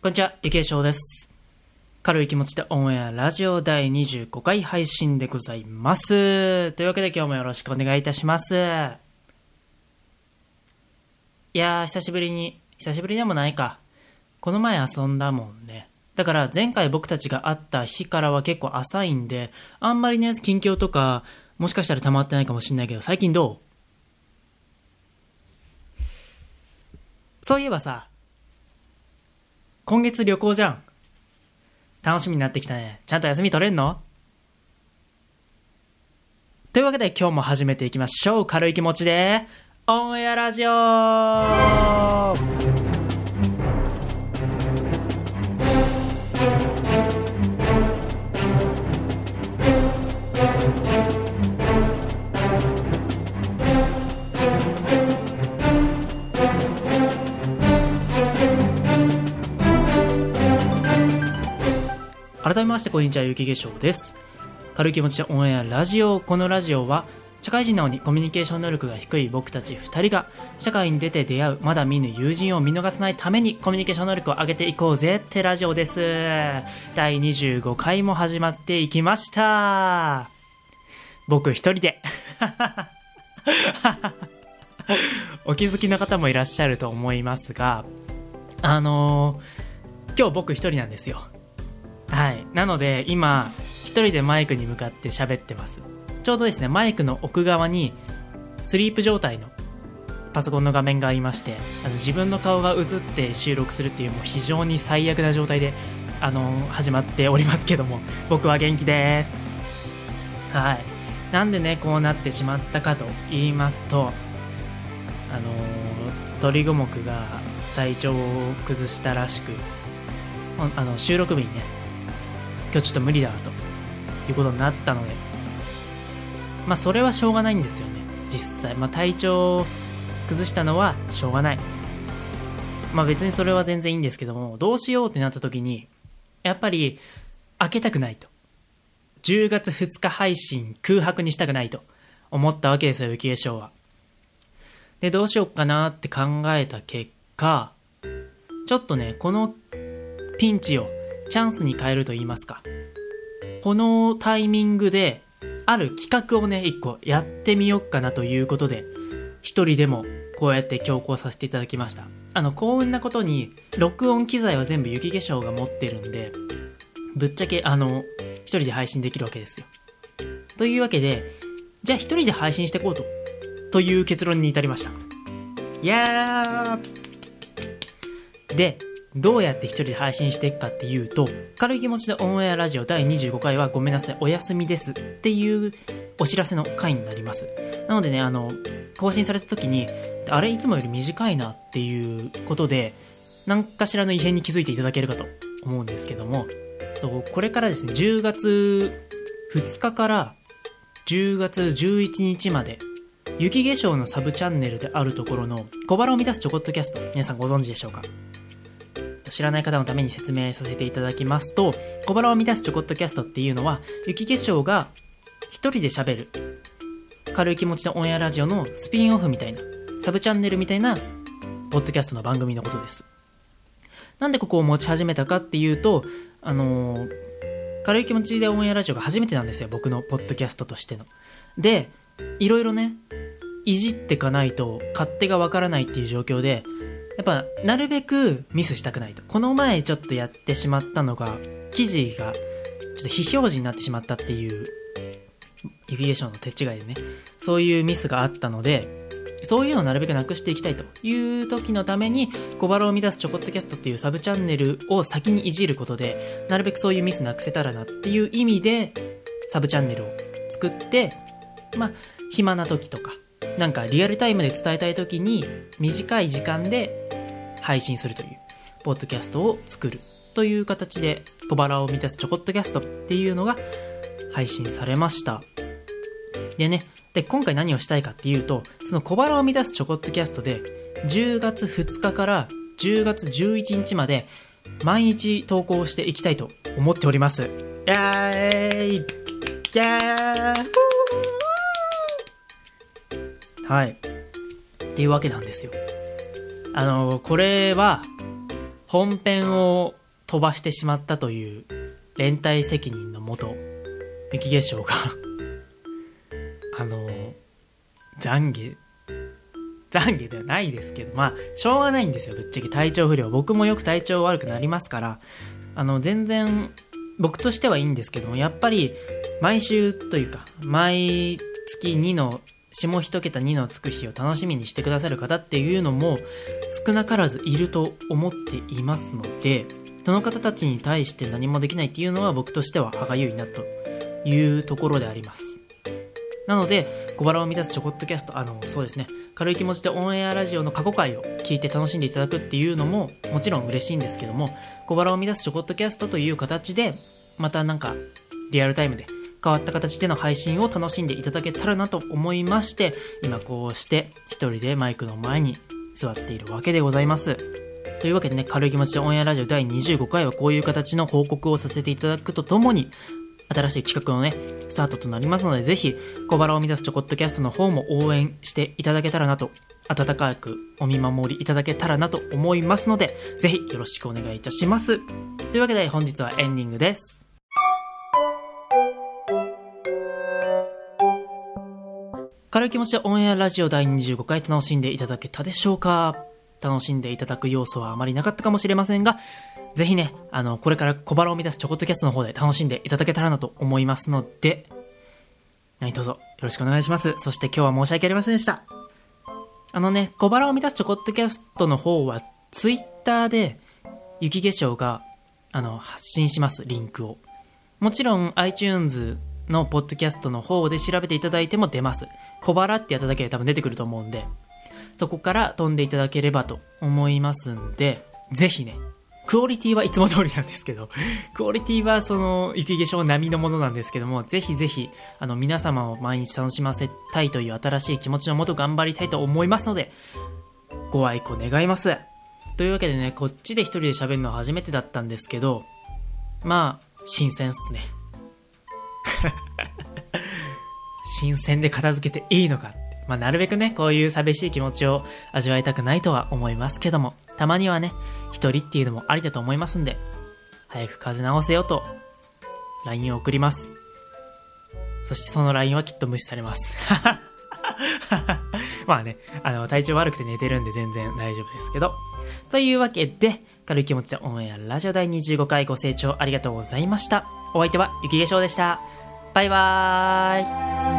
こんにちは、ゆきえしょうです。軽い気持ちでオンエアラジオ第25回配信でございます。というわけで今日もよろしくお願いいたします。いやー、久しぶりに、久しぶりでもないか。この前遊んだもんね。だから前回僕たちが会った日からは結構浅いんで、あんまりね、近況とか、もしかしたら溜まってないかもしんないけど、最近どう？そういえばさ、今月旅行じゃん。楽しみになってきたね。ちゃんと休み取れんの？というわけで今日も始めていきましょう。軽い気持ちで、オンエアラジオ改めましてこんにちは、ゆきげしょうです。軽い気持ちでオンエアラジオ。このラジオは、社会人なのにコミュニケーション能力が低い僕たち2人が、社会に出て出会う、まだ見ぬ友人を見逃さないためにコミュニケーション能力を上げていこうぜってラジオです。第25回も始まっていきました。僕一人で。お気づきの方もいらっしゃると思いますが、あのー今日僕一人なんですよ。はい。なので、今、一人でマイクに向かって喋ってます。ちょうどですね、マイクの奥側に、スリープ状態のパソコンの画面がありまして、あの自分の顔が映って収録するっていう、もう非常に最悪な状態で、あの始まっておりますけども、僕は元気です。はい。なんでね、こうなってしまったかと言いますと、あの鳥五目が体調を崩したらしく、あの収録日にね、今日ちょっと無理だということになったので、まあそれはしょうがないんですよね、実際。まあ体調を崩したのはしょうがない。まあ別にそれは全然いいんですけども、どうしようってなった時に、やっぱり開けたくないと。10月2日配信空白にしたくないと思ったわけですよ、雪化粧は。で、どうしようかなって考えた結果、ちょっとね、このピンチをチャンスに変えると言いますか。このタイミングで、ある企画をね、一個やってみようかなということで、一人でもこうやって強行させていただきました。あの、幸運なことに、録音機材は全部雪化粧が持ってるんで、ぶっちゃけ、あの、一人で配信できるわけですよ。というわけで、じゃあ一人で配信していこうと、という結論に至りました。いやーで、どうやって一人で配信していくかっていうと、軽い気持ちでオンエアラジオ第25回はごめんなさい、お休みですっていうお知らせの回になります。なのでね、あの、更新された時に、あれいつもより短いなっていうことで、何かしらの異変に気づいていただけるかと思うんですけども、これからですね、10月2日から10月11日まで、雪化粧のサブチャンネルであるところの小腹を満たすちょこっとキャスト、皆さんご存知でしょうか？知らない方のために説明させていただきますと、小腹を満たすちょこっとキャストっていうのは、雪化粧が一人で喋る、軽い気持ちのオンエアラジオのスピンオフみたいな、サブチャンネルみたいな、ポッドキャストの番組のことです。なんでここを持ち始めたかっていうと、あのー軽い気持ちでオンエアラジオが初めてなんですよ、僕のポッドキャストとしての。で、いろいろね、いじってかないと勝手がわからないっていう状況で、やっぱ、なるべくミスしたくないと。この前ちょっとやってしまったのが、記事が、ちょっと非表示になってしまったっていう、ユビエーションの手違いでね、そういうミスがあったので、そういうのをなるべくなくしていきたいという時のために、小腹を乱すちょこっとキャストっていうサブチャンネルを先にいじることで、なるべくそういうミスなくせたらなっていう意味で、サブチャンネルを作って、まあ、暇な時とか、なんかリアルタイムで伝えたい時に、短い時間で配信するという、ポッドキャストを作るという形で、小腹を満たすちょこっとキャストっていうのが配信されました。でね、で、今回何をしたいかっていうと、その小腹を満たすちょこっとキャストで、10月2日から10月11日まで、毎日投稿していきたいと思っております。イェーイイェーはい。っていうわけなんですよ。あの、これは、本編を飛ばしてしまったという連帯責任のもと、雪化粧が あの、懺悔、懺悔ではないですけど、まあ、しょうがないんですよ、ぶっちゃけ体調不良。僕もよく体調悪くなりますから、あの、全然、僕としてはいいんですけども、やっぱり、毎週というか、毎月2の、下一桁2のつく日を楽しみにしてくださる方っていうのも、少なからずいると思っていますので、その方たちに対して何もできないっていうのは僕としては歯がゆいなというところであります。なので、小腹を満たすちょこっとキャスト、あの、そうですね、軽い気持ちでオンエアラジオの過去回を聞いて楽しんでいただくっていうのも、もちろん嬉しいんですけども、小腹を満たすちょこっとキャストという形で、またなんか、リアルタイムで変わった形での配信を楽しんでいただけたらなと思いまして、今こうして一人でマイクの前に座っているわけでございます。というわけでね、軽い気持ちでオンエアラジオ第25回はこういう形の報告をさせていただくとともに、新しい企画のね、スタートとなりますので、ぜひ、小腹を満たすちょこっとキャストの方も応援していただけたらなと、温かくお見守りいただけたらなと思いますので、ぜひよろしくお願いいたします。というわけで本日はエンディングです。軽い気持ちでオンエアラジオ第25回楽しんでいただけたでしょうか？楽しんでいただく要素はあまりなかったかもしれませんが、ぜひね、あの、これから小腹を満たすちょこっとキャストの方で楽しんでいただけたらなと思いますので、何卒よろしくお願いします。そして今日は申し訳ありませんでした。あのね、小腹を満たすちょこっとキャストの方は、ツイッターで、雪化粧が、あの、発信します、リンクを。もちろん iTunes のポッドキャストの方で調べていただいても出ます。小腹ってやっただけで多分出てくると思うんで、そこから飛んでいただければと思いますんで、ぜひね、クオリティはいつも通りなんですけど、クオリティはその、雪化粧並みのものなんですけども、ぜひぜひ、あの、皆様を毎日楽しませたいという新しい気持ちのもと頑張りたいと思いますので、ご愛顧願います。というわけでね、こっちで一人で喋るのは初めてだったんですけど、まあ、新鮮っすね。新鮮で片付けていいのかってまあ、なるべくね、こういう寂しい気持ちを味わいたくないとは思いますけども、たまにはね、一人っていうのもありだと思いますんで、早く風邪直せよと、LINE を送ります。そしてその LINE はきっと無視されます。まあね、あの、体調悪くて寝てるんで全然大丈夫ですけど。というわけで、軽い気持ちでオンエアラジオ第25回ご清聴ありがとうございました。お相手は雪化粧でした。バイバーイ。